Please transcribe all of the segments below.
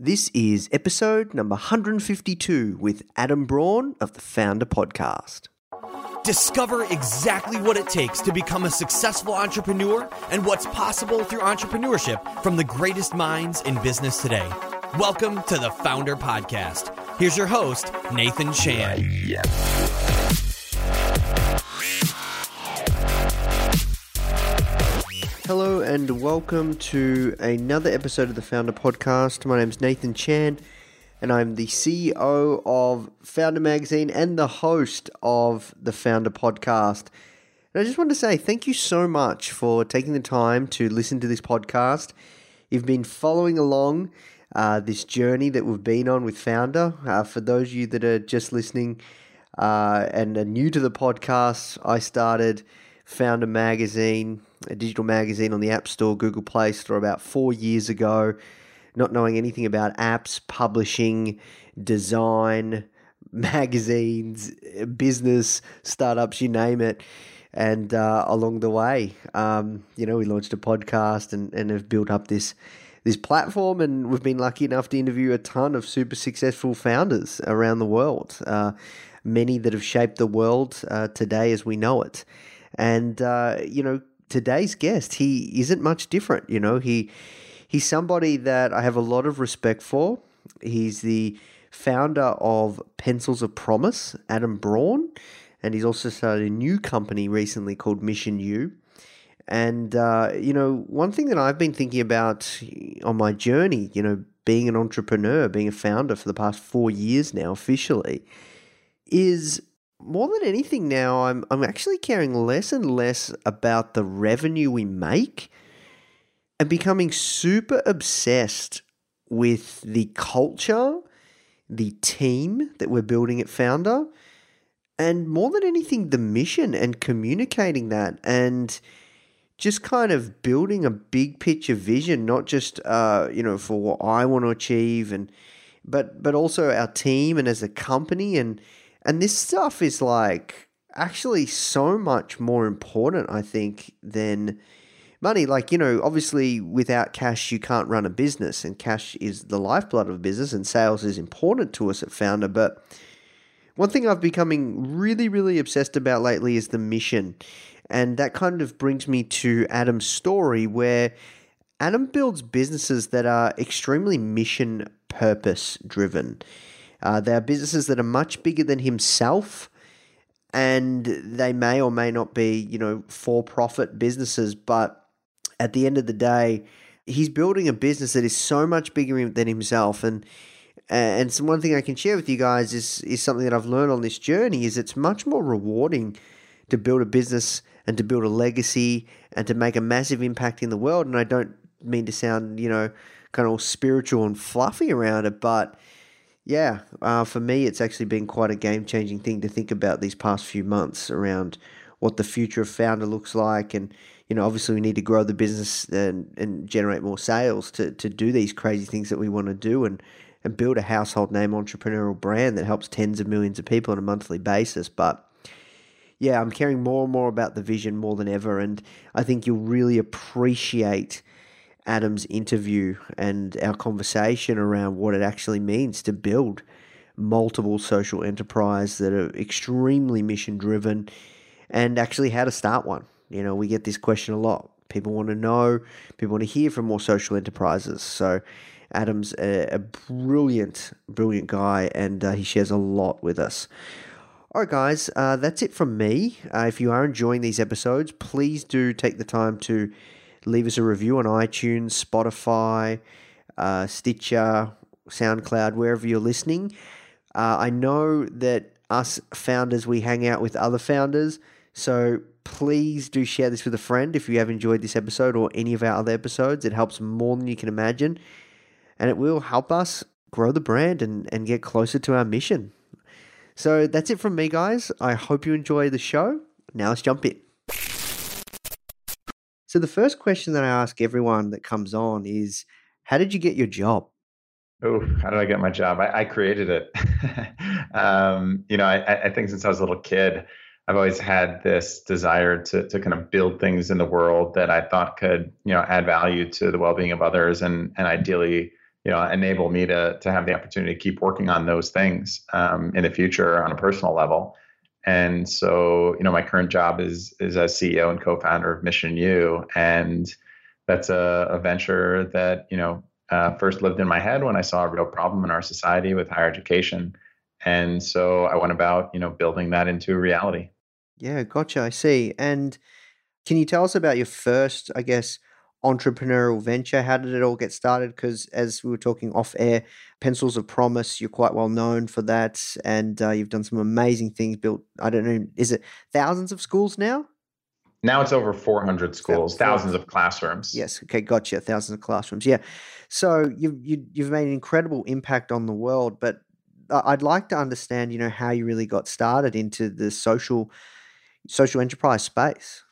This is episode number 152 with Adam Braun of the Foundr Podcast. Discover exactly what it takes to become a successful entrepreneur and what's possible through entrepreneurship from the greatest minds in business today. Welcome to the Foundr Podcast. Here's your host, Nathan Chan. Hello and welcome to another episode of the Foundr Podcast. My name is Nathan Chan and I'm the CEO of Foundr Magazine and the host of the Foundr Podcast. And I just want to say thank you so much for taking the time to listen to this podcast. You've been following along uh, this journey that we've been on with Foundr. Uh, for those of you that are just listening uh, and are new to the podcast, I started Foundr Magazine, a digital magazine on the App Store, Google Play Store about four years ago not knowing anything about apps, publishing, design, magazines, business, startups, you name it. And uh, along the way, um, you know, we launched a podcast and, and have built up this this platform, and we've been lucky enough to interview a ton of super successful founders around the world. Uh, many that have shaped the world uh, today as we know it. And uh, you know, today's guest, he isn't much different. You know, he He's somebody that I have a lot of respect for. He's the founder of Pencils of Promise, Adam Braun, and he's also started a new company recently called Mission U. And, uh, you know, one thing that I've been thinking about on my journey, you know, being an entrepreneur, being a founder for the past four years now officially, is more than anything now, I'm, I'm actually caring less and less about the revenue we make and becoming super obsessed with the culture, the team that we're building at Foundr, and more than anything, the mission and communicating that and just kind of building a big picture vision, not just uh, you know for what I want to achieve and but but also our team and as a company and and this stuff is like actually so much more important, I think, than money. Like, you know, obviously without cash, you can't run a business, and cash is the lifeblood of a business, and sales is important to us at Foundr. But one thing I've becoming really, really obsessed about lately is the mission. And that kind of brings me to Adam's story, where Adam builds businesses that are extremely mission purpose driven. Uh, they are businesses that are much bigger than himself and they may or may not be, you know, for profit businesses, but at the end of the day, he's building a business that is so much bigger than himself. And and some one thing I can share with you guys is is something that I've learned on this journey is it's much more rewarding to build a business and to build a legacy and to make a massive impact in the world. And I don't mean to sound you know kind of all spiritual and fluffy around it, but yeah, uh, for me, it's actually been quite a game changing thing to think about these past few months around what the future of Foundr looks like and you know, obviously we need to grow the business and, and generate more sales to, to do these crazy things that we want to do and, and build a household name entrepreneurial brand that helps tens of millions of people on a monthly basis. But yeah, I'm caring more and more about the vision more than ever. And I think you'll really appreciate Adam's interview and our conversation around what it actually means to build multiple social enterprise that are extremely mission driven and actually how to start one. You know, we get this question a lot. People want to know, people want to hear from more social enterprises. So, Adam's a, a brilliant, brilliant guy, and uh, he shares a lot with us. All right, guys, uh, that's it from me. Uh, if you are enjoying these episodes, please do take the time to leave us a review on iTunes, Spotify, uh, Stitcher, SoundCloud, wherever you're listening. Uh, I know that us founders, we hang out with other founders. So please do share this with a friend if you have enjoyed this episode or any of our other episodes. It helps more than you can imagine. And it will help us grow the brand and, and get closer to our mission. So that's it from me, guys. I hope you enjoy the show. Now let's jump in. So the first question that I ask everyone that comes on is, how did you get your job? Oh, how did I get my job? I, I created it. um, you know, I, I, think since I was a little kid, I've always had this desire to to kind of build things in the world that I thought could, you know, add value to the well-being of others, and and ideally, you know, enable me to to have the opportunity to keep working on those things um, in the future on a personal level. And so, you know, my current job is is as CEO and co-founder of Mission U, and that's a, a venture that you know uh, first lived in my head when I saw a real problem in our society with higher education. And so I went about, you know, building that into reality. Yeah, gotcha. I see. And can you tell us about your first, I guess, entrepreneurial venture? How did it all get started? Because as we were talking off air, Pencils of Promise, you're quite well known for that. And uh, you've done some amazing things, built, I don't know, is it thousands of schools now? Now it's over 400 schools, thousands of classrooms. Yes. Okay. Gotcha. Thousands of classrooms. Yeah. So you've you, you've made an incredible impact on the world, but I'd like to understand, you know, how you really got started into the social social enterprise space.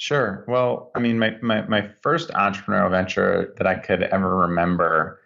Sure. Well, I mean, my, my, my first entrepreneurial venture that I could ever remember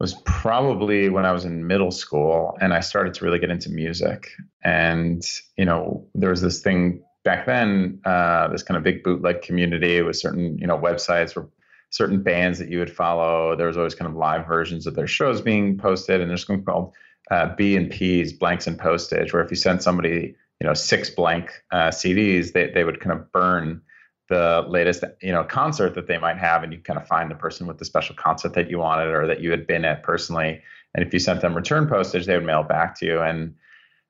was probably when I was in middle school and I started to really get into music. And, you know, there was this thing back then, uh, this kind of big bootleg community with certain, you know, websites where certain bands that you would follow. There was always kind of live versions of their shows being posted, and there's something called uh, B and P's, blanks and postage, where if you sent somebody, you know, six blank uh, CDs, they they would kind of burn the latest, you know, concert that they might have, and you kind of find the person with the special concert that you wanted or that you had been at personally. And if you sent them return postage, they would mail back to you. And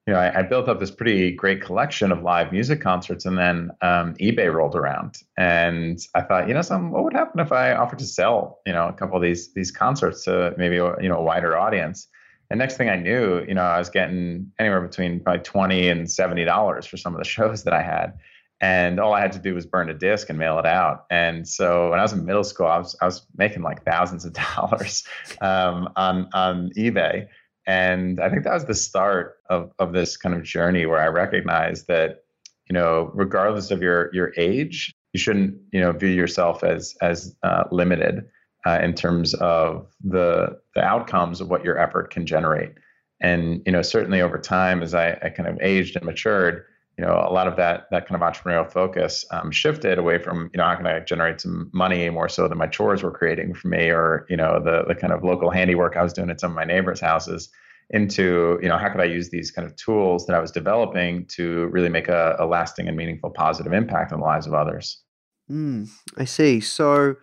you know, I, I, built up this pretty great collection of live music concerts, and then um, eBay rolled around, and I thought, you know, some what would happen if I offered to sell, you know, a couple of these these concerts to maybe you know a wider audience. And next thing I knew, you know, I was getting anywhere between probably twenty and seventy dollars for some of the shows that I had, and all I had to do was burn a disc and mail it out. And so when I was in middle school, I was I was making like thousands of dollars um, on on eBay and I think that was the start of, of this kind of journey where I recognized that, you know, regardless of your your age, you shouldn't, you know, view yourself as as uh, limited uh, in terms of the the outcomes of what your effort can generate. And you know, certainly over time, as I, I kind of aged and matured, you know, a lot of that that kind of entrepreneurial focus um, shifted away from, you know, how can I generate some money more so than my chores were creating for me, or you know, the the kind of local handiwork I was doing at some of my neighbors' houses, into, you know, how could I use these kind of tools that I was developing to really make a, a lasting and meaningful positive impact on the lives of others. Mm, I see. So,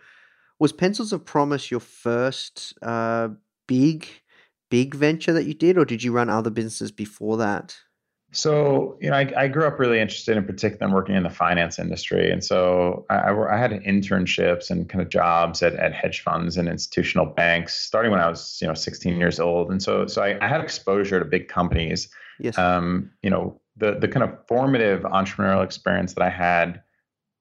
was Pencils of Promise your first uh, big, big venture that you did, or did you run other businesses before that? So, you know, I, I, grew up really interested in particular in working in the finance industry. And so I, I, had internships and kind of jobs at, at hedge funds and institutional banks starting when I was, you know, 16 years old. And so, so I, I had exposure to big companies. Yes. Um, you know, the, the kind of formative entrepreneurial experience that I had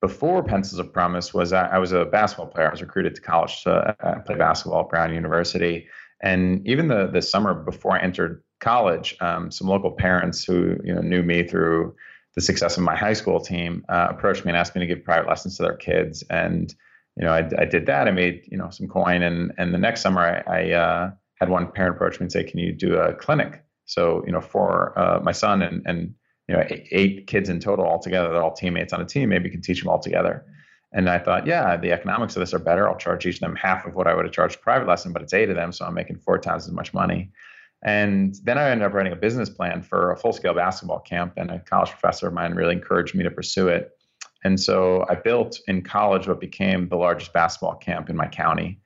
before Pencils of Promise was I, I was a basketball player. I was recruited to college to uh, play basketball at Brown University. And even the, the summer before I entered college, um, some local parents who you know knew me through the success of my high school team uh, approached me and asked me to give private lessons to their kids, and you know I, I did that. I made you know some coin, and and the next summer I, I uh, had one parent approach me and say, "Can you do a clinic?" So you know for uh, my son and and you know eight, eight kids in total altogether, they're all teammates on a team. Maybe can teach them all together. And I thought, yeah, the economics of this are better. I'll charge each of them half of what I would have charged a private lesson, but it's eight of them, so I'm making four times as much money. And then I ended up writing a business plan for a full scale basketball camp, and a college professor of mine really encouraged me to pursue it. And so I built in college what became the largest basketball camp in my county.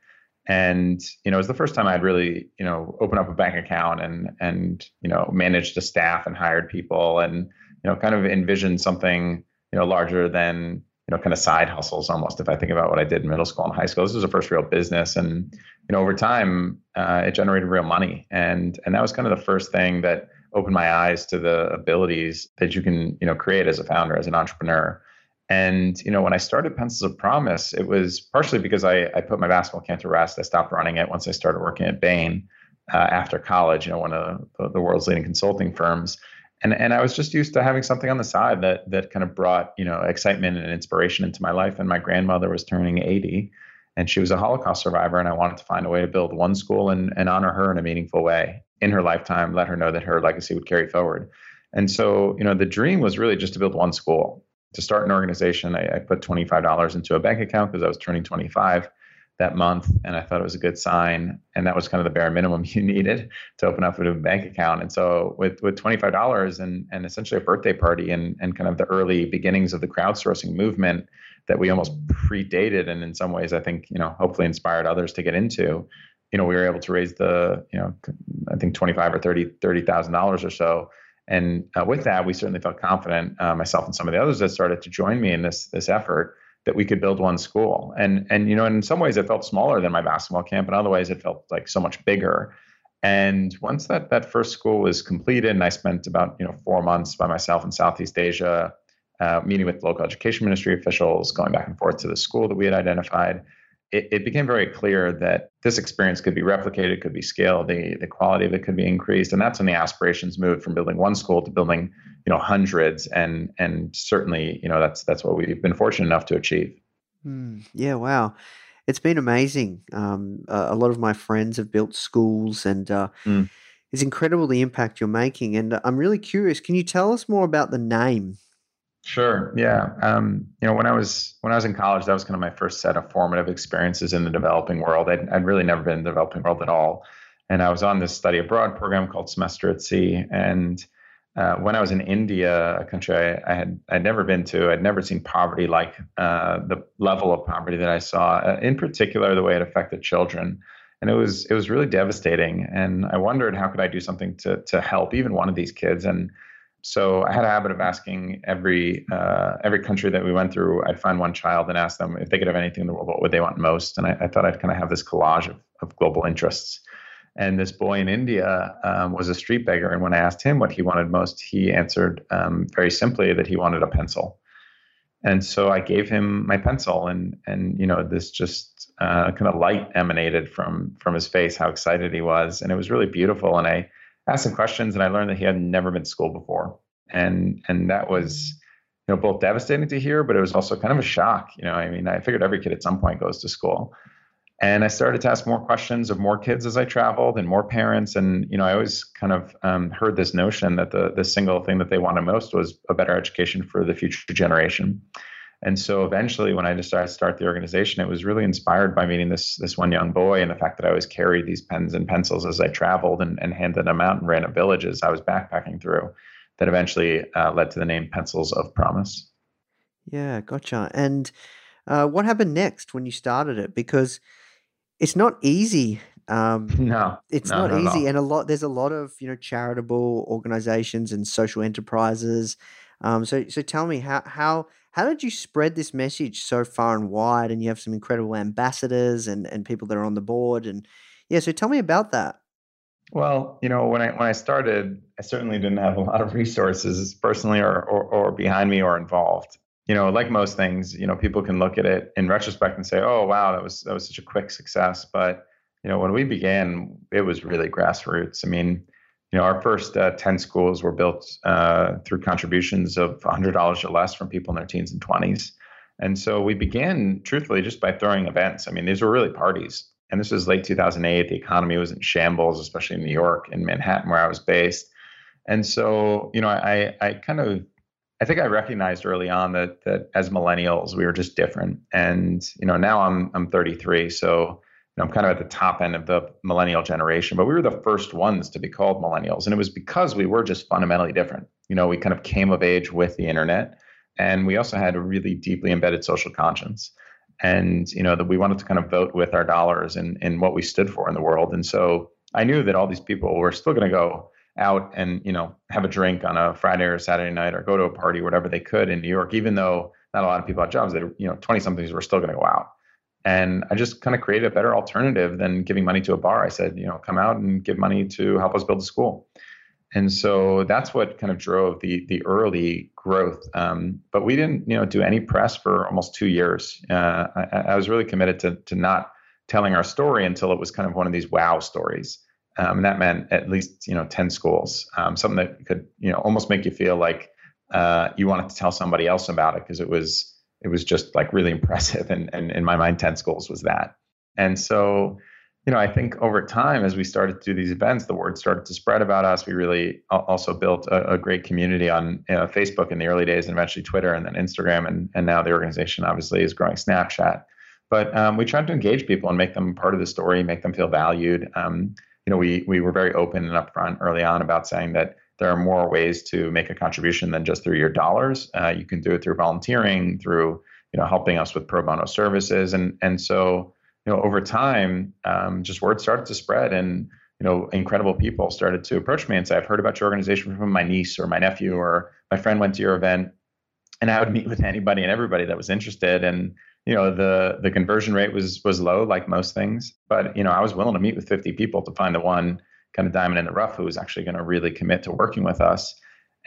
And you know, it was the first time I'd really, you know, opened up a bank account and and you know managed a staff and hired people and you know kind of envisioned something you know larger than you know, kind of side hustles almost. If I think about what I did in middle school and high school, this was the first real business, and you know, over time, uh, it generated real money, and and that was kind of the first thing that opened my eyes to the abilities that you can, you know, create as a founder, as an entrepreneur. And you know, when I started Pencils of Promise, it was partially because I, I put my basketball camp to rest. I stopped running it once I started working at Bain. uh, after college, you know, one of the, the world's leading consulting firms. And, and I was just used to having something on the side that that kind of brought you know excitement and inspiration into my life. And my grandmother was turning 80, and she was a Holocaust survivor, and I wanted to find a way to build one school and, and honor her in a meaningful way in her lifetime, let her know that her legacy would carry forward. And so, you know, the dream was really just to build one school. To start an organization, I, I put $25 into a bank account because I was turning 25 that month, and I thought it was a good sign. And that was kind of the bare minimum you needed to open up a bank account. And so, with with twenty five dollars and and essentially a birthday party and and kind of the early beginnings of the crowdsourcing movement that we almost predated, and in some ways, I think you know, hopefully inspired others to get into. You know, we were able to raise the you know, I think twenty five or thirty thirty thousand dollars or so. And uh, with that, we certainly felt confident, uh, myself and some of the others that started to join me in this this effort that we could build one school. And and you know, in some ways it felt smaller than my basketball camp, in other ways it felt like so much bigger. And once that that first school was completed, and I spent about you know four months by myself in Southeast Asia, uh, meeting with local education ministry officials, going back and forth to the school that we had identified. It, it, became very clear that this experience could be replicated, could be scaled, the the quality of it could be increased, and that's when the aspirations moved from building one school to building you know hundreds and and certainly you know that's that's what we've been fortunate enough to achieve. Mm, yeah wow. It's been amazing. Um, a lot of my friends have built schools and uh, mm. it's incredible the impact you're making and uh, i'm really curious can you tell us more about the name Sure. Yeah. Um, you know, when I was when I was in college, that was kind of my first set of formative experiences in the developing world. I'd, I'd really never been in the developing world at all, and I was on this study abroad program called Semester at Sea, and uh, when I was in India, a country I, I, had I'd never been to, I'd never seen poverty like uh, the level of poverty that I saw. Uh, in particular, the way it affected children, and it was it was really devastating. And I wondered how could I do something to to help even one of these kids. And so I had a habit of asking every uh, every country that we went through. I'd find one child and ask them if they could have anything in the world, what would they want most? And I, I thought I'd kind of have this collage of, of global interests. And this boy in India um, was a street beggar. And when I asked him what he wanted most, he answered um, very simply that he wanted a pencil. And so I gave him my pencil, and and you know this just uh, kind of light emanated from from his face, how excited he was, and it was really beautiful. And I asked him questions, and I learned that he had never been to school before, and and that was you know both devastating to hear, but it was also kind of a shock. You know, I mean, I figured every kid at some point goes to school, and I started to ask more questions of more kids as I traveled and more parents. And, you know, I always kind of um, heard this notion that the, the single thing that they wanted most was a better education for the future generation. And so eventually, when I decided to start the organization, it was really inspired by meeting this this one young boy and the fact that I always carried these pens and pencils as I traveled and, and handed them out in random villages I was backpacking through. That eventually uh, led to the name Pencils of Promise. Yeah, gotcha. And uh, what happened next when you started it? Because it's not easy. Um, no, it's no, not easy, and a lot. There's a lot of you know charitable organizations and social enterprises. Um, so so tell me how how how did you spread this message so far and wide? And you have some incredible ambassadors and and people that are on the board, and yeah. So tell me about that. Well, you know, when I when I started, I certainly didn't have a lot of resources personally or, or, or behind me or involved you know, like most things, you know, people can look at it in retrospect and say, "Oh, wow, that was that was such a quick success." But you know, when we began, it was really grassroots. I mean, you know, our first uh, ten schools were built uh, through contributions of hundred dollars or less from people in their teens and twenties, and so we began, truthfully, just by throwing events. I mean, these were really parties. And this was late 2008. The economy was in shambles, especially in New York and Manhattan, where I was based. And so, you know, I I kind of I think I recognized early on that that as millennials we were just different, and you know now I'm I'm 33, so know, I'm kind of at the top end of the millennial generation, but we were the first ones to be called millennials, and it was because we were just fundamentally different. You know, we kind of came of age with the internet, and we also had a really deeply embedded social conscience, and you know that we wanted to kind of vote with our dollars in in what we stood for in the world, and so I knew that all these people were still going to go out and you know have a drink on a Friday or Saturday night or go to a party whatever they could in New York, even though not a lot of people had jobs. That you know, twenty somethings were still going to go out. And I just kind of created a better alternative than giving money to a bar. I said, you know, come out and give money to help us build a school. And so that's what kind of drove the the early growth. Um, but we didn't, you know, do any press for almost two years. Uh, I, I was really committed to to not telling our story until it was kind of one of these wow stories um, and that meant at least you know ten schools, um, something that could you know almost make you feel like uh, you wanted to tell somebody else about it because it was it was just like really impressive, and and in my mind, ten schools was that, and so you know, I think over time, as we started to do these events, the word started to spread about us. We really also built a, a great community on you know, Facebook in the early days, and eventually Twitter, and then Instagram, and and now the organization obviously is growing Snapchat. But um, we tried to engage people and make them part of the story, make them feel valued. Um, you know, we we were very open and upfront early on about saying that there are more ways to make a contribution than just through your dollars. Uh, you can do it through volunteering, through you know helping us with pro bono services, and and so you know, over time, um, just word started to spread, and you know, incredible people started to approach me and say, "I've heard about your organization from my niece or my nephew or my friend went to your event." And I would meet with anybody and everybody that was interested, and you know, the the conversion rate was was low, like most things. But you know, I was willing to meet with 50 people to find the one kind of diamond in the rough who was actually going to really commit to working with us.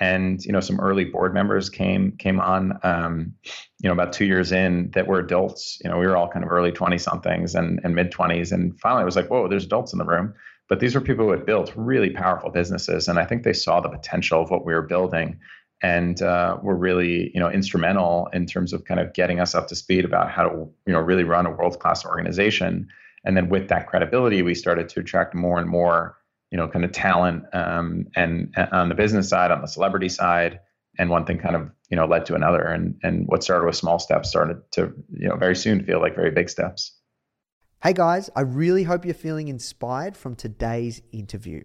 And you know some early board members came came on um, you know about two years in that were adults. You know we were all kind of early 20 somethings and, and mid 20s and finally it was like whoa there's adults in the room. But these were people who had built really powerful businesses and i think they saw the potential of what we were building and uh, were really you know instrumental in terms of kind of getting us up to speed about how to you know really run a world class organization. And then with that credibility we started to attract more and more you know, kind of talent um, and, and on the business side, on the celebrity side, and one thing kind of you know led to another, and and what started with small steps started to you know very soon feel like very big steps. Hey guys, I really hope you're feeling inspired from today's interview.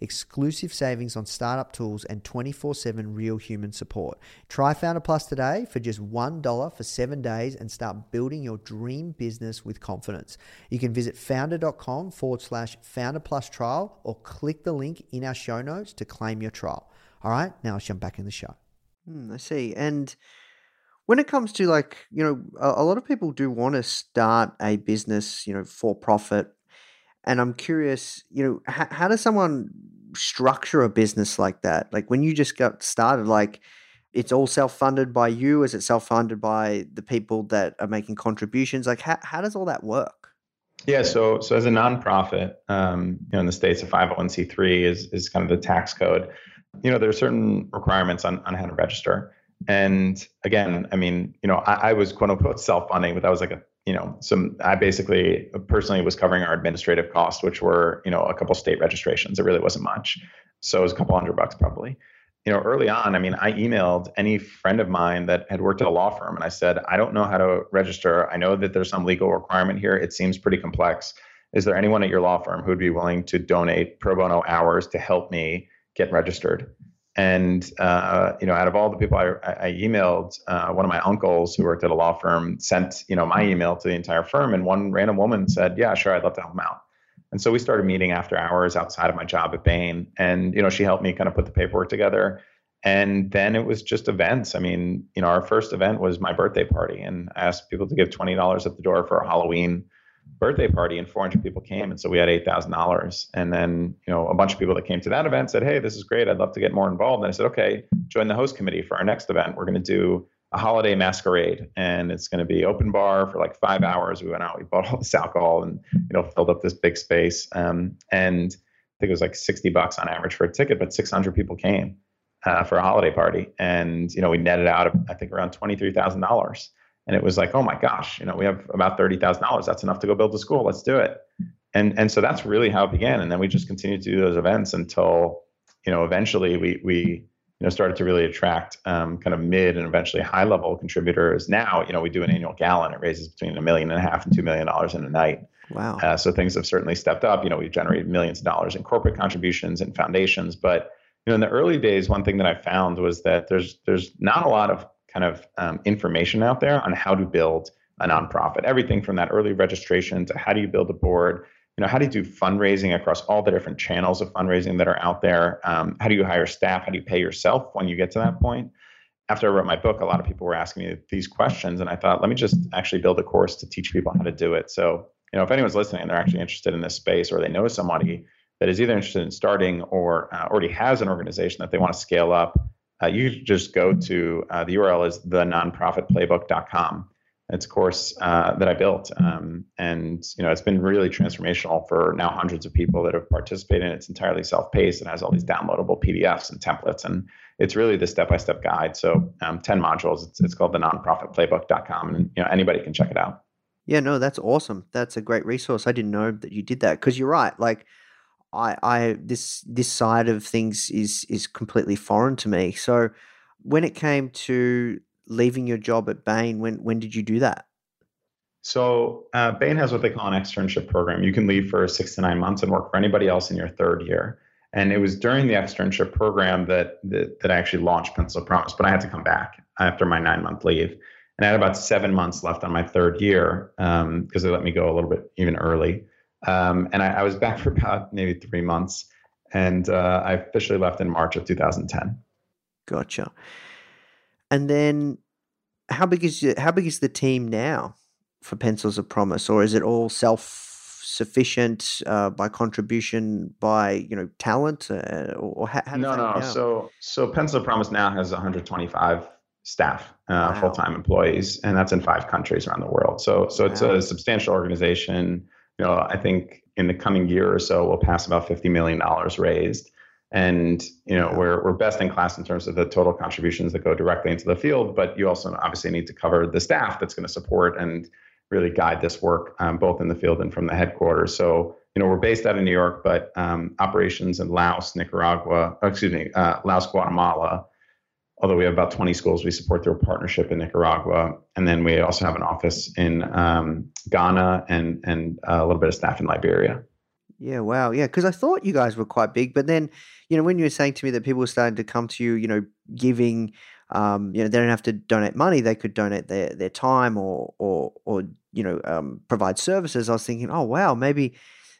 exclusive savings on startup tools, and 24 7 real human support. Try Foundr Plus today for just $1 for seven days and start building your dream business with confidence. You can visit foundr.com forward slash founder plus trial or click the link in our show notes to claim your trial. All right, now let's jump back in the show. Hmm, I see. And when it comes to like, you know, a, a lot of people do want to start a business, you know, for profit and I'm curious, you know, how, how does someone structure a business like that? Like when you just got started, like it's all self-funded by you? Is it self-funded by the people that are making contributions? Like how, how does all that work? Yeah, so so as a nonprofit, um, you know, in the states, a 501c3 is is kind of the tax code. You know, there are certain requirements on on how to register. And again, I mean, you know, I, I was quote unquote self-funding, but that was like a you know, some I basically personally was covering our administrative costs, which were, you know, a couple state registrations. It really wasn't much. So it was a couple hundred bucks probably. You know, early on, I mean, I emailed any friend of mine that had worked at a law firm and I said, I don't know how to register. I know that there's some legal requirement here. It seems pretty complex. Is there anyone at your law firm who would be willing to donate pro bono hours to help me get registered? And uh, you know, out of all the people I, I emailed, uh, one of my uncles who worked at a law firm sent you know my email to the entire firm, and one random woman said, "Yeah, sure, I'd love to help him out." And so we started meeting after hours outside of my job at Bain, and you know, she helped me kind of put the paperwork together. And then it was just events. I mean, you know, our first event was my birthday party, and I asked people to give twenty dollars at the door for a Halloween birthday party and 400 people came and so we had $8000 and then you know a bunch of people that came to that event said hey this is great. I'd love to get more involved. And i said okay join the host committee for our next event. We're going to do a holiday masquerade and it's going to be open bar for like five hours. We went out we bought all this alcohol and you know filled up this big space um, and i think it was like 60 bucks on average for a ticket but 600 people came uh, for a holiday party. And you know we netted out i think around $23000 and it was like, oh my gosh, you know, we have about thirty thousand dollars. That's enough to go build a school. Let's do it. And and so that's really how it began. And then we just continued to do those events until, you know, eventually we we you know started to really attract um, kind of mid and eventually high level contributors. Now, you know, we do an annual gala and it raises between a million and a half and two million dollars in a night. Wow. Uh, so things have certainly stepped up. You know, we've generated millions of dollars in corporate contributions and foundations, but you know, in the early days, one thing that I found was that there's there's not a lot of kind of um, information out there on how to build a nonprofit. Everything from that early registration to how do you build a board, you know, how do you do fundraising across all the different channels of fundraising that are out there? Um, how do you hire staff? How do you pay yourself when you get to that point? After I wrote my book, a lot of people were asking me these questions, and I thought, let me just actually build a course to teach people how to do it. So, you know, if anyone's listening and they're actually interested in this space, or they know somebody that is either interested in starting or uh, already has an organization that they want to scale up, uh, you just go to uh, the URL is the nonprofitplaybook.com. It's a course uh, that I built, um, and you know it's been really transformational for now hundreds of people that have participated. in it. It's entirely self-paced and has all these downloadable PDFs and templates, and it's really the step-by-step guide. So um, ten modules. It's, it's called the nonprofitplaybook.com, and you know anybody can check it out. Yeah, no, that's awesome. That's a great resource. I didn't know that you did that because you're right. Like I, I this this side of things is is completely foreign to me. So when it came to leaving your job at Bain, when when did you do that? So uh, Bain has what they call an externship program. You can leave for six to nine months and work for anybody else in your third year. And it was during the externship program that that, that I actually launched Pencil Promise. But I had to come back after my nine month leave, and I had about seven months left on my third year because um, they let me go a little bit even early. Um, and I, I, was back for about maybe three months, and uh, I officially left in March of 2010. Gotcha. And then, how big is how big is the team now for Pencils of Promise, or is it all self sufficient uh, by contribution by you know talent, uh, or how, how no, no. So so Pencils of Promise now has 125 staff, uh, wow. full time employees, and that's in five countries around the world. So so wow. it's a substantial organization you know, I think in the coming year or so, we'll pass about $50 million raised. And, you know, we're, we're best in class in terms of the total contributions that go directly into the field, but you also obviously need to cover the staff that's going to support and really guide this work, um, both in the field and from the headquarters. So, you know, we're based out of New York, but um, operations in Laos, Nicaragua, excuse me, uh, Laos, Guatemala, although we have about 20 schools we support through a partnership in Nicaragua. And then we also have an office in um, Ghana and, and a little bit of staff in Liberia. Yeah, wow. Yeah, because I thought you guys were quite big. But then, you know, when you were saying to me that people were starting to come to you, you know, giving, um, you know, they don't have to donate money, they could donate their, their time or, or, or you know, um, provide services. I was thinking, oh, wow, maybe,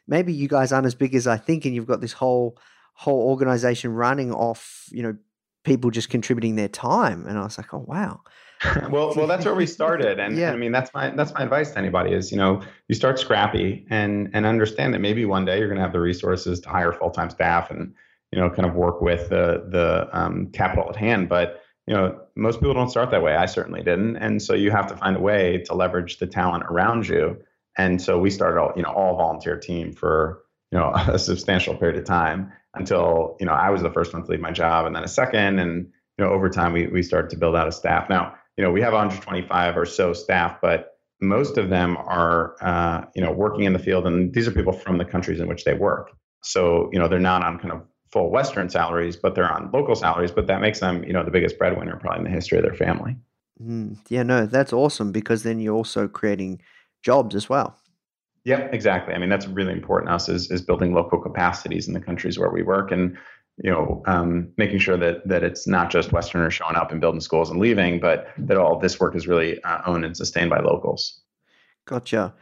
maybe you guys aren't as big as I think and you've got this whole, whole organization running off, you know, people just contributing their time and i was like oh wow well well that's where we started and, yeah. and, i mean that's my that's my advice to anybody is you know you start scrappy and and understand that maybe one day you're going to have the resources to hire full-time staff and you know kind of work with the the um, capital at hand but you know most people don't start that way i certainly didn't and so you have to find a way to leverage the talent around you and so we started all you know all volunteer team for you know a substantial period of time until you know I was the first one to leave my job, and then a second, and you know over time we we started to build out a staff. Now you know we have 125 or so staff, but most of them are uh, you know working in the field, and these are people from the countries in which they work. So you know they're not on kind of full Western salaries, but they're on local salaries. But that makes them you know the biggest breadwinner probably in the history of their family. Mm, yeah, no, that's awesome because then you're also creating jobs as well. Yep, exactly. I mean, that's really important to us is, is building local capacities in the countries where we work and, you know, um, making sure that that it's not just Westerners showing up and building schools and leaving, but that all this work is really uh, owned and sustained by locals. Gotcha.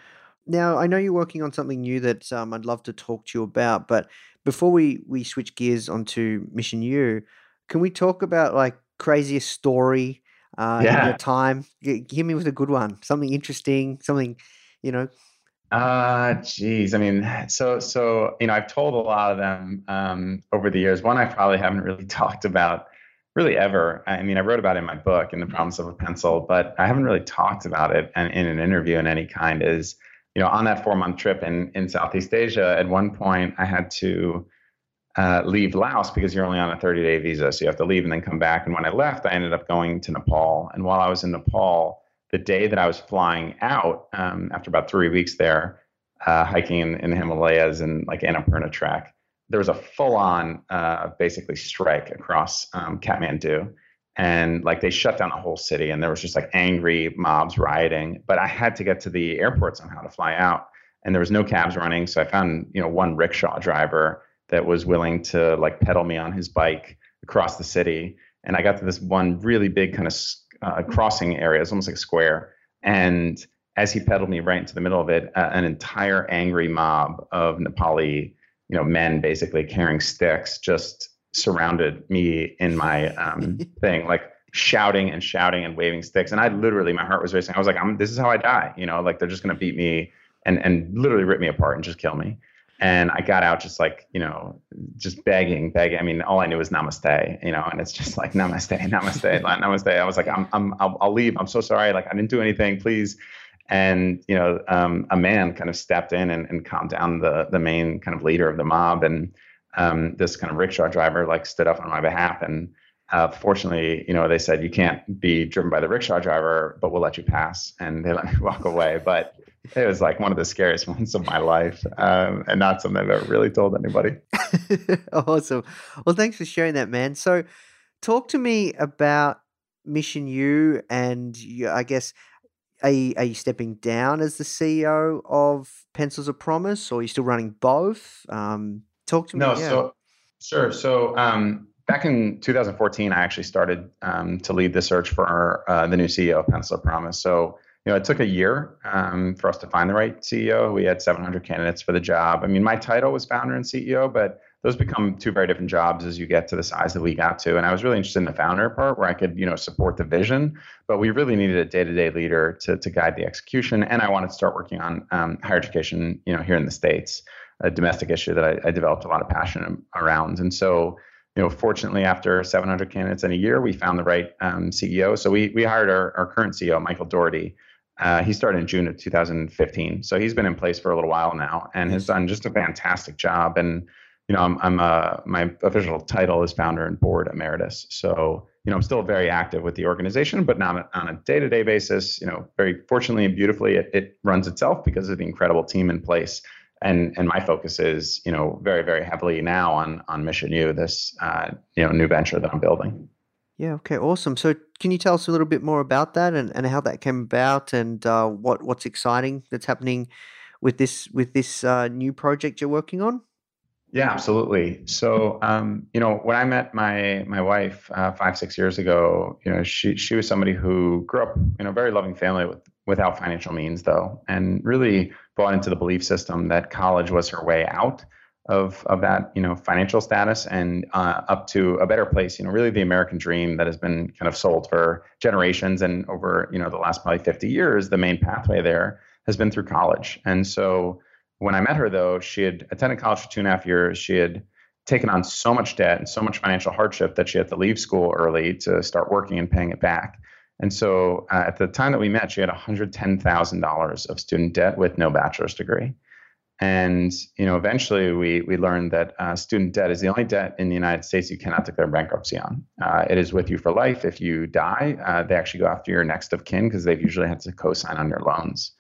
Now, I know you're working on something new that um, I'd love to talk to you about, but before we, we switch gears onto Mission U, can we talk about like craziest story uh, yeah. in your time? Give me with a good one, something interesting, something, you know, uh, geez. I mean, so so you know, I've told a lot of them um, over the years. One I probably haven't really talked about really ever. I mean, I wrote about it in my book, "In the Promise of a Pencil," but I haven't really talked about it in, in an interview in any kind. Is you know, on that four month trip in in Southeast Asia, at one point I had to uh, leave Laos because you're only on a 30 day visa, so you have to leave and then come back. And when I left, I ended up going to Nepal. And while I was in Nepal the day that I was flying out, um, after about three weeks there, uh, hiking in, in, the Himalayas and like Annapurna Trek, there was a full-on, uh, basically strike across um, Kathmandu, and like they shut down the whole city, and there was just like angry mobs rioting. But I had to get to the airport somehow to fly out, and there was no cabs running, so I found you know one rickshaw driver that was willing to like pedal me on his bike across the city, and I got to this one really big kind of uh, crossing area. It's almost like a square. And as he pedaled me right into the middle of it, uh, an entire angry mob of Nepali, you know, men basically carrying sticks just surrounded me in my um, thing, like shouting and shouting and waving sticks. And I literally, my heart was racing. I was like, I'm, this is how I die. You know, like they're just going to beat me and, and literally rip me apart and just kill me. And I got out just like, you know, just begging, begging. I mean, all I knew was namaste, you know, and it's just like namaste, namaste, namaste. I was like, I'm, I'm, I'll, I'll leave. I'm so sorry. Like, I didn't do anything. Please. And, you know, um, a man kind of stepped in and, and calmed down the, the main kind of leader of the mob. And um, this kind of rickshaw driver like stood up on my behalf. And uh, fortunately, you know, they said, you can't be driven by the rickshaw driver, but we'll let you pass. And they let me walk away. But it was like one of the scariest moments of my life um, and not something I've ever really told anybody. awesome. Well, thanks for sharing that, man. So, talk to me about Mission U and you, I guess, are you, are you stepping down as the CEO of Pencils of Promise or are you still running both? Um, talk to me. No, yeah. so sure. So, um, back in 2014, I actually started um, to lead the search for uh, the new CEO of Pencil of Promise. So, you know, it took a year um, for us to find the right CEO. We had 700 candidates for the job. I mean, my title was founder and CEO, but those become two very different jobs as you get to the size that we got to. And I was really interested in the founder part where I could, you know, support the vision, but we really needed a day-to-day leader to, to guide the execution. And I wanted to start working on um, higher education, you know, here in the States, a domestic issue that I, I developed a lot of passion around. And so, you know, fortunately, after 700 candidates in a year, we found the right um, CEO. So we we hired our, our current CEO, Michael Doherty, uh, he started in June of 2015, so he's been in place for a little while now, and has done just a fantastic job. And you know, I'm, I'm uh, my official title is founder and board emeritus. So you know, I'm still very active with the organization, but not on a day-to-day basis. You know, very fortunately and beautifully, it, it runs itself because of the incredible team in place. And and my focus is you know very very heavily now on on Mission U, this uh, you know new venture that I'm building. Yeah. Okay. Awesome. So, can you tell us a little bit more about that and, and how that came about and uh, what what's exciting that's happening with this with this uh, new project you're working on? Yeah, absolutely. So, um, you know, when I met my my wife uh, five six years ago, you know, she she was somebody who grew up in a very loving family with without financial means, though, and really bought into the belief system that college was her way out of of that you know financial status and uh, up to a better place you know really the american dream that has been kind of sold for generations and over you know the last probably 50 years the main pathway there has been through college. And so when i met her though she had attended college for two and a half years. She had taken on so much debt and so much financial hardship that she had to leave school early to start working and paying it back. And so uh, at the time that we met she had $110000 of student debt with no bachelor's degree and you know, eventually we we learned that uh, student debt is the only debt in the United States you cannot declare bankruptcy on. Uh, it is with you for life. If you die, uh, they actually go after your next of kin because they've usually had to co-sign on your loans.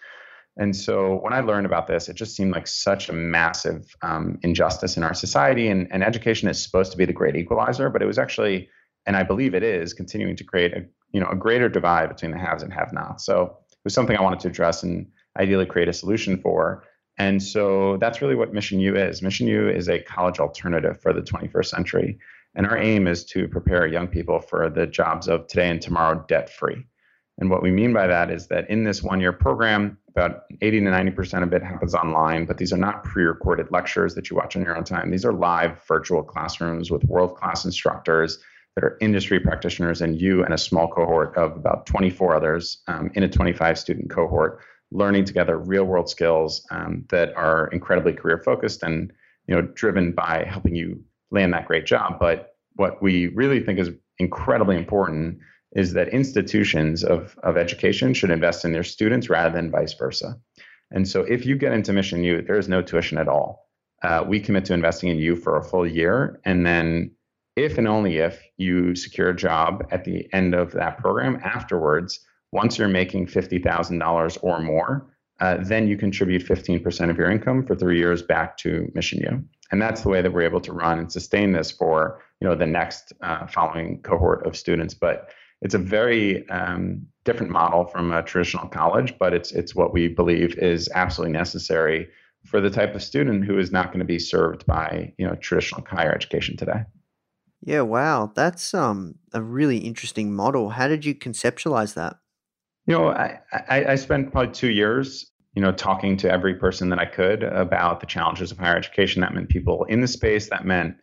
And so when I learned about this, it just seemed like such a massive um, injustice in our society. And, and education is supposed to be the great equalizer, but it was actually, and I believe it is, continuing to create a you know a greater divide between the haves and have-nots. So it was something I wanted to address and ideally create a solution for. And so that's really what Mission U is. Mission U is a college alternative for the 21st century. And our aim is to prepare young people for the jobs of today and tomorrow debt free. And what we mean by that is that in this one year program, about 80 to 90% of it happens online, but these are not pre recorded lectures that you watch on your own time. These are live virtual classrooms with world class instructors that are industry practitioners and you and a small cohort of about 24 others um, in a 25 student cohort learning together real world skills um, that are incredibly career focused and you know driven by helping you land that great job. But what we really think is incredibly important is that institutions of, of education should invest in their students rather than vice versa. And so if you get into mission u there is no tuition at all. Uh, we commit to investing in you for a full year and then if and only if you secure a job at the end of that program afterwards once you're making $50,000 or more, uh, then you contribute 15% of your income for three years back to Mission U. And that's the way that we're able to run and sustain this for you know the next uh, following cohort of students. But it's a very um, different model from a traditional college, but it's it's what we believe is absolutely necessary for the type of student who is not going to be served by you know traditional higher education today. Yeah, wow, that's um a really interesting model. How did you conceptualize that? You know, I, I, I spent probably two years, you know, talking to every person that I could about the challenges of higher education. That meant people in the space. That meant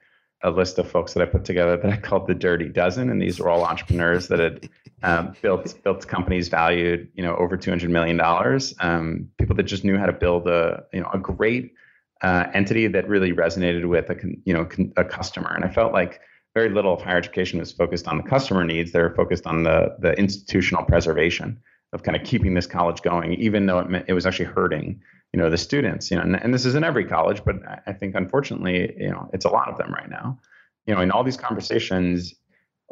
a list of folks that I put together that I called the Dirty Dozen, and these were all entrepreneurs that had um, built built companies valued, you know, over two hundred million dollars. Um, people that just knew how to build a, you know, a great uh, entity that really resonated with a, you know, a customer. And I felt like very little of higher education was focused on the customer needs. They were focused on the the institutional preservation of kind of keeping this college going, even though it, meant, it was actually hurting, you know, the students. You know, and, and this is in every college, but I think unfortunately, you know, it's a lot of them right now. You know, in all these conversations,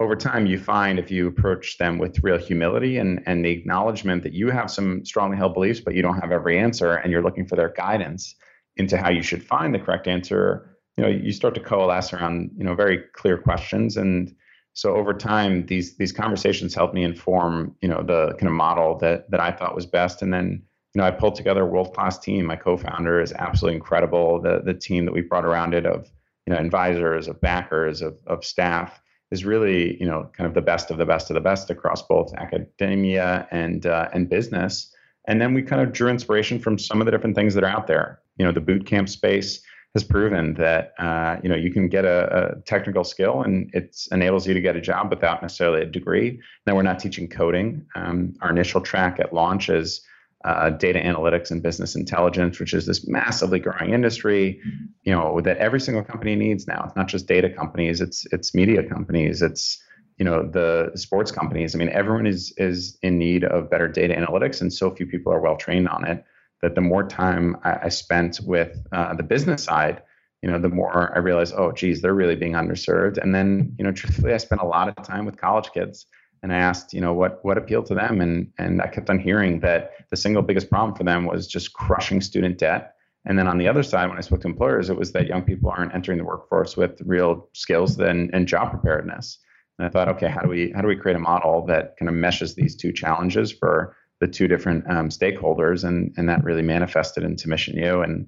over time, you find if you approach them with real humility and and the acknowledgement that you have some strongly held beliefs, but you don't have every answer, and you're looking for their guidance into how you should find the correct answer you know you start to coalesce around you know very clear questions and so over time these these conversations helped me inform you know the kind of model that that I thought was best. And then you know I pulled together a world class team. My co-founder is absolutely incredible. The the team that we brought around it of you know advisors of backers of of staff is really you know kind of the best of the best of the best across both academia and uh, and business. And then we kind of drew inspiration from some of the different things that are out there you know the boot camp space has proven that uh, you know you can get a, a, technical skill and it enables you to get a job without necessarily a degree. Now we're not teaching coding. Um, our initial track at launch is uh, data analytics and business intelligence, which is this massively growing industry. You know that every single company needs now. It's not just data companies. It's it's media companies. It's you know the sports companies. I mean, everyone is is in need of better data analytics, and so few people are well trained on it that the more time I, I spent with uh, the business side, you know, the more I realized, oh, geez, they're really being underserved. And then, you know, truthfully, I spent a lot of time with college kids, and I asked, you know, what what appealed to them, and and I kept on hearing that the single biggest problem for them was just crushing student debt. And then on the other side, when I spoke to employers, it was that young people aren't entering the workforce with real skills and, and job preparedness. And I thought, okay, how do we how do we create a model that kind of meshes these two challenges for the two different um, stakeholders, and and that really manifested into Mission U. And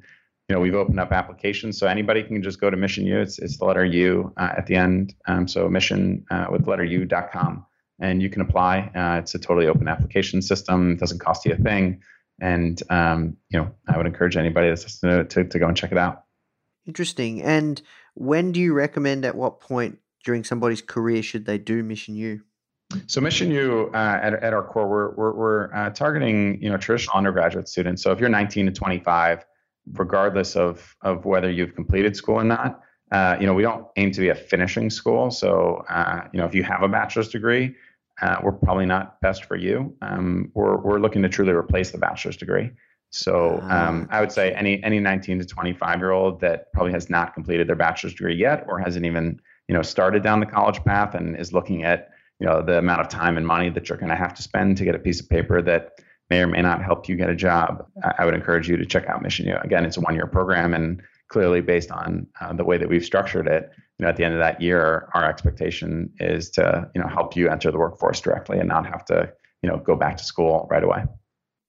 you know, we've opened up applications, so anybody can just go to Mission U. It's it's the letter U uh, at the end. Um, so mission uh, with letter U.com, and you can apply. Uh, it's a totally open application system. It doesn't cost you a thing. And um, you know, I would encourage anybody that's to, to to go and check it out. Interesting. And when do you recommend? At what point during somebody's career should they do Mission U? So Mission U uh, at, at our core, we're, we're, we're uh, targeting you know traditional undergraduate students. So if you're 19 to 25, regardless of of whether you've completed school or not, uh, you know we don't aim to be a finishing school. So uh, you know if you have a bachelor's degree, uh, we're probably not best for you. Um, we're we're looking to truly replace the bachelor's degree. So um, I would say any any 19 to 25 year old that probably has not completed their bachelor's degree yet, or hasn't even you know started down the college path and is looking at you know the amount of time and money that you're going to have to spend to get a piece of paper that may or may not help you get a job, I would encourage you to check out Mission U. Again, it's a one-year program, and clearly based on uh, the way that we've structured it, you know, at the end of that year, our expectation is to you know help you enter the workforce directly and not have to you know go back to school right away.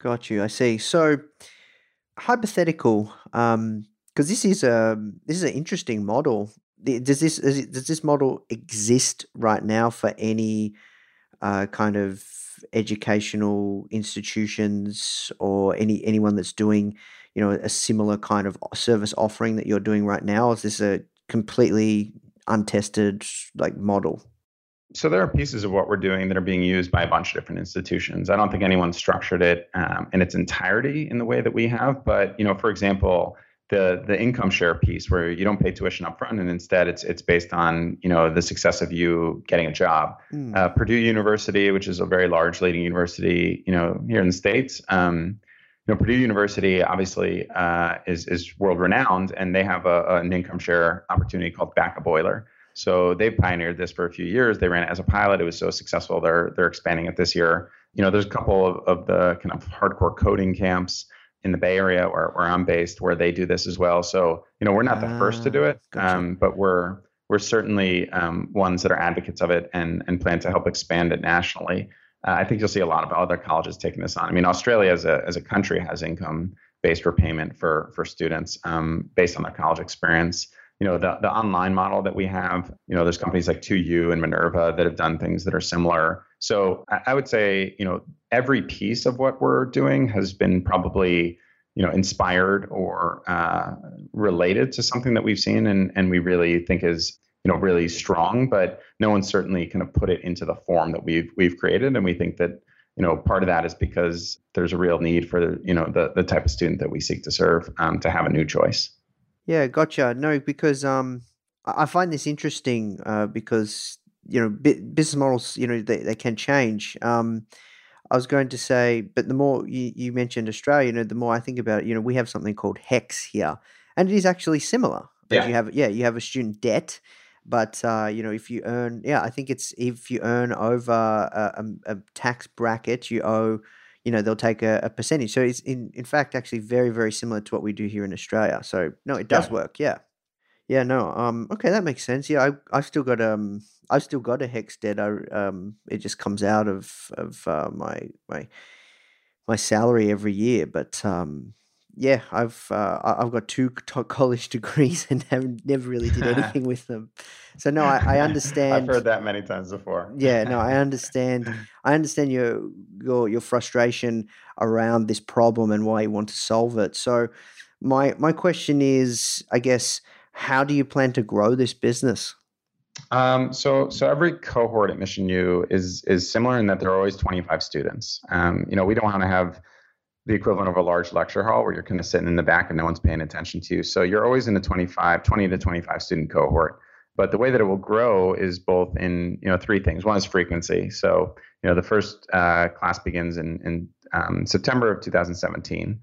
Got you. I see. So hypothetical, um because um, this is a this is an interesting model does this does this model exist right now for any uh, kind of educational institutions or any anyone that's doing you know a similar kind of service offering that you're doing right now? Is this a completely untested like model? So there are pieces of what we're doing that are being used by a bunch of different institutions. I don't think anyone structured it um, in its entirety in the way that we have, but you know, for example the the income share piece where you don't pay tuition up front and instead it's it's based on you know the success of you getting a job. Mm. uh, purdue university which is a very large leading university you know here in the states um, you know purdue university obviously uh, is is world renowned and they have a, an income share opportunity called Back a Boiler. So they've pioneered this for a few years. They ran it as a pilot. It was so successful. They're they're expanding it this year. You know there's a couple of, of the kind of hardcore coding camps in the Bay Area where, where I'm based, where they do this as well. So, you know, we're not the first to do it, ah, gotcha. um, but we're we're certainly um, ones that are advocates of it and and plan to help expand it nationally. Uh, I think you'll see a lot of other colleges taking this on. I mean, Australia as a as a country has income based repayment for for students um, based on their college experience. You know the the online model that we have. You know, there's companies like 2U and Minerva that have done things that are similar. So I, I would say you know every piece of what we're doing has been probably you know inspired or uh, related to something that we've seen and and we really think is you know really strong but no one certainly kind of put it into the form that we've we've created and we think that you know part of that is because there's a real need for you know the the type of student that we seek to serve um, to have a new choice yeah gotcha no because um i find this interesting uh, because you know business models you know they, they can change um I was going to say, but the more you, you mentioned Australia, you know, the more I think about it, you know, we have something called HECS here, and it is actually similar. Yeah. You have yeah, you have a student debt, but uh, you know, if you earn, yeah, I think it's if you earn over a, a, a tax bracket, you owe, you know, they'll take a, a, percentage. So it's in in fact actually very very similar to what we do here in Australia. So no, it does yeah. work. Yeah. Yeah, no. Um, okay, that makes sense. Yeah, I I've still got um I've still got a HECS debt. I um it just comes out of of uh, my my my salary every year. But um yeah, I've uh, I've got two college degrees and haven't never really did anything with them. So no, I, I understand. I've heard that many times before. yeah, no, I understand. I understand your your your frustration around this problem and why you want to solve it. So my my question is, I guess how do you plan to grow this business? Um, so, so every cohort at Mission U is is similar in that there are always 25 students. Um, you know, we don't want to have the equivalent of a large lecture hall where you're kind of sitting in the back and no one's paying attention to you. So you're always in a 25, 20 to 25 student cohort. But the way that it will grow is both in you know three things. One is frequency. So you know the first uh, class begins in in um, September of 2017.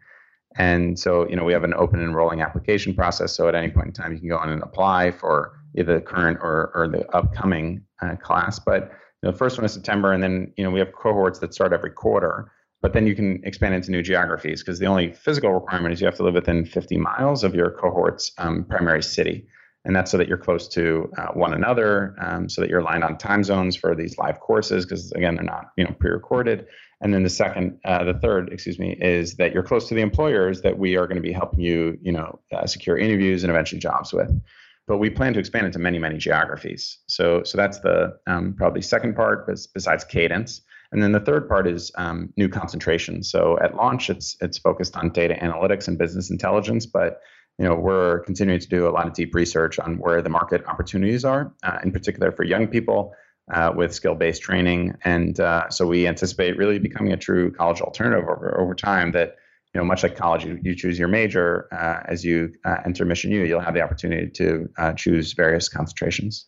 And so, you know, we have an open enrolling application process. So at any point in time, you can go on and apply for either the current or, or the upcoming uh, class. But you know, the first one is September, and then you know we have cohorts that start every quarter. But then you can expand into new geographies because the only physical requirement is you have to live within 50 miles of your cohort's um, primary city. And that's so that you're close to uh, one another, um, so that you're aligned on time zones for these live courses, because again, they're not you know pre-recorded. And then the second, uh, the third, excuse me, is that you're close to the employers that we are going to be helping you, you know, uh, secure interviews and eventually jobs with. But we plan to expand into many, many geographies. So, so that's the um, probably second part, besides cadence. And then the third part is um, new concentration. So at launch, it's it's focused on data analytics and business intelligence, but you know we're continuing to do a lot of deep research on where the market opportunities are, uh, in particular for young people uh, with skill-based training, and uh, so we anticipate really becoming a true college alternative over over time. That you know, much like college, you, you choose your major uh, as you uh, enter Mission U. You'll have the opportunity to uh, choose various concentrations.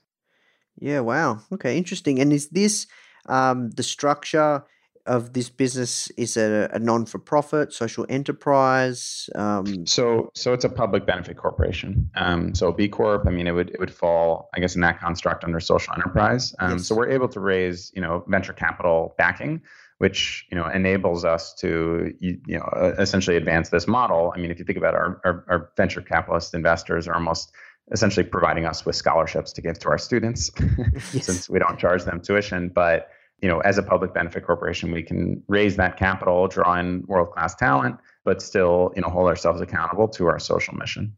Yeah. Wow. Okay. Interesting. And is this um, the structure? of this business is a, a non-for-profit social enterprise um, so so it's a public benefit corporation um, so b corp i mean it would it would fall i guess in that construct under social enterprise um, yes. so we're able to raise you know venture capital backing which you know enables us to you, you know essentially advance this model i mean if you think about our, our, our venture capitalist investors are almost essentially providing us with scholarships to give to our students yes. since we don't charge them tuition but you know, as a public benefit corporation, we can raise that capital, draw in world class talent, but still, you know, hold ourselves accountable to our social mission.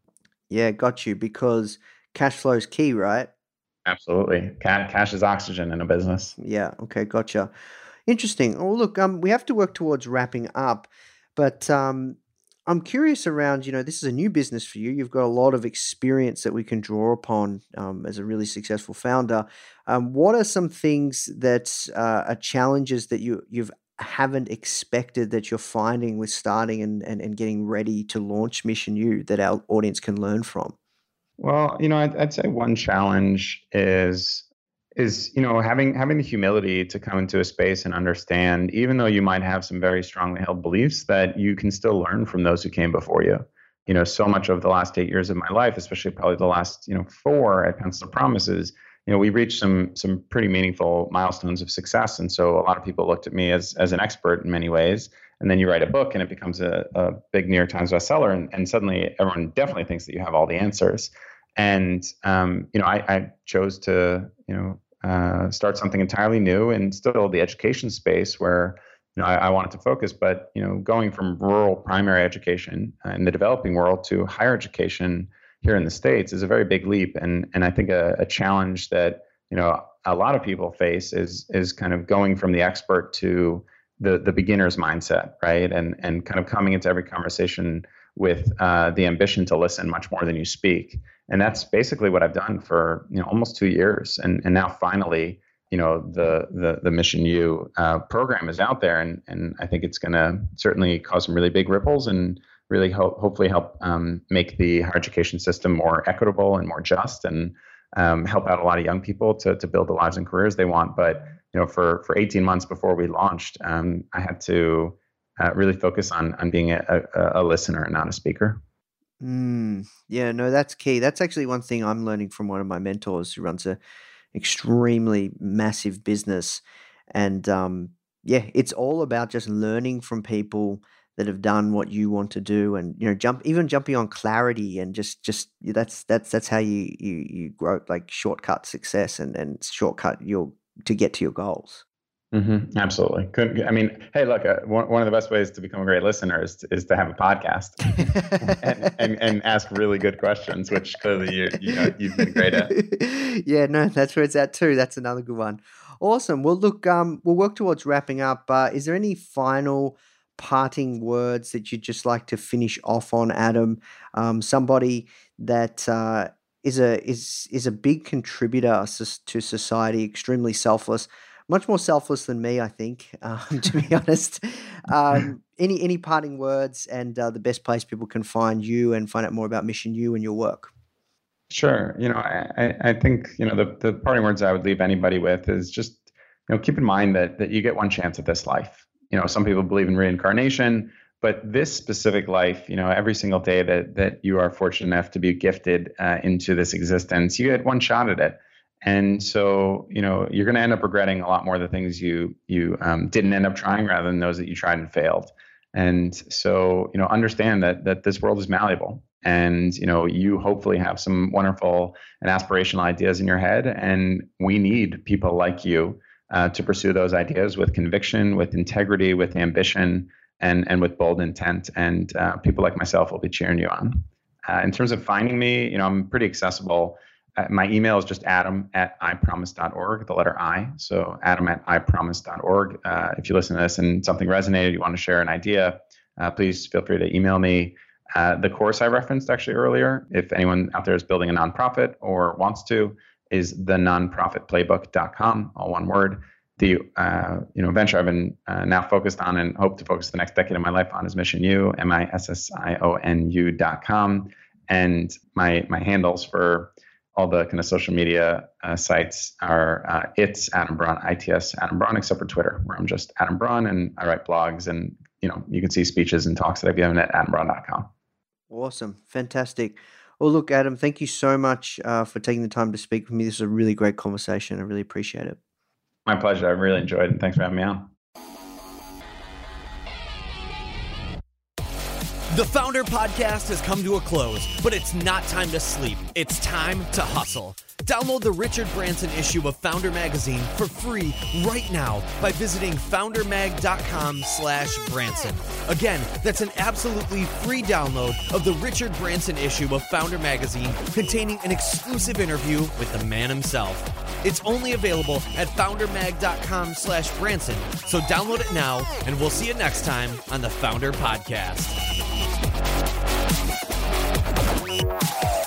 Yeah, got you. Because cash flow is key, right? Absolutely. Cash is oxygen in a business. Yeah. Okay. Gotcha. Interesting. Well, look, um, we have to work towards wrapping up, but um, I'm curious around, you know, this is a new business for you. You've got a lot of experience that we can draw upon um, as a really successful founder. Um, what are some things that uh, are challenges that you you've haven't expected that you're finding with starting and, and, and getting ready to launch Mission U that our audience can learn from? Well, you know, I'd, I'd say one challenge is is you know having having the humility to come into a space and understand even though you might have some very strongly held beliefs that you can still learn from those who came before you. You know so much of the last eight years of my life especially probably the last you know four at Pencils of Promise you know we reached some some pretty meaningful milestones of success. And so a lot of people looked at me as as an expert in many ways. And then you write a book and it becomes a, a big new york times bestseller. And, and suddenly everyone definitely thinks that you have all the answers. And um, you know I, I chose to you know uh, start something entirely new and still the education space where you know I, I, wanted to focus. But you know, going from rural primary education in the developing world to higher education here in the states is a very big leap, and and I think a, a challenge that you know a lot of people face is is kind of going from the expert to the the beginner's mindset, right? And and kind of coming into every conversation with uh, the ambition to listen much more than you speak. And that's basically what I've done for you know almost two years, and and now finally you know the the the Mission U uh, program is out there, and and I think it's going to certainly cause some really big ripples and really help hopefully help um, make the higher education system more equitable and more just, and um, help out a lot of young people to to build the lives and careers they want. But you know, for for 18 months before we launched, um, I had to uh, really focus on on being a, a, a listener and not a speaker. Mm, yeah, no, that's key. That's actually one thing I'm learning from one of my mentors who runs a extremely massive business, and um, yeah, it's all about just learning from people that have done what you want to do, and you know, jump even jumping on clarity and just just that's that's that's how you you you grow like shortcut success and and shortcut your to get to your goals. Mm-hmm. Absolutely. Couldn't, I mean, hey, look, uh, one, one of the best ways to become a great listener is to, is to have a podcast and, and, and, ask really good questions, which clearly you, you know, you've been great at. yeah, no, that's where it's at too. That's another good one. Awesome. Well, look, um, we'll work towards wrapping up. Uh, is there any final parting words that you'd just like to finish off on, Adam? Um, somebody that uh, is a is is a big contributor to society, extremely selfless much more selfless than me, I think, um, to be honest. Um, any any parting words and uh, the best place people can find you and find out more about Mission U and your work? Sure. You know, I, I think you know the the parting words I would leave anybody with is just you know keep in mind that that you get one chance at this life. You know, some people believe in reincarnation, but this specific life, you know, every single day that that you are fortunate enough to be gifted uh, into this existence, you get one shot at it and so you know you're going to end up regretting a lot more of the things you you um, didn't end up trying rather than those that you tried and failed. And so you know understand that that this world is malleable and you know you hopefully have some wonderful and aspirational ideas in your head. And we need people like you uh, to pursue those ideas with conviction with integrity with ambition and and with bold intent. And uh, people like myself will be cheering you on. Uh, in terms of finding me you know i'm pretty accessible my email is just adam at ipromise.org, the letter I. So adam at ipromise.org. Uh, if you listen to this and something resonated, you want to share an idea, uh, please feel free to email me. Uh, the course I referenced actually earlier, if anyone out there is building a nonprofit or wants to, is the nonprofitplaybook.com, all one word. The uh, you know venture I've been uh, now focused on and hope to focus the next decade of my life on is Mission U, M I S S I O N U.com. And my my handles for all the kind of social media uh, sites are uh, it's Adam Braun, ITS Adam Braun, except for Twitter, where I'm just Adam Braun and I write blogs and you know you can see speeches and talks that I've given at adambraun.com. Awesome, fantastic. Well, look, Adam, thank you so much uh, for taking the time to speak with me. This is a really great conversation. I really appreciate it. My pleasure. I really enjoyed it. Thanks for having me on. The Foundr Podcast has come to a close, but it's not time to sleep. It's time to hustle. Download the Richard Branson issue of Foundr Magazine for free right now by visiting foundrmag.com slash Branson. Again, that's an absolutely free download of the Richard Branson issue of Foundr Magazine containing an exclusive interview with the man himself. It's only available at foundrmag.com slash Branson, so download it now, and we'll see you next time on the Foundr Podcast. Bye.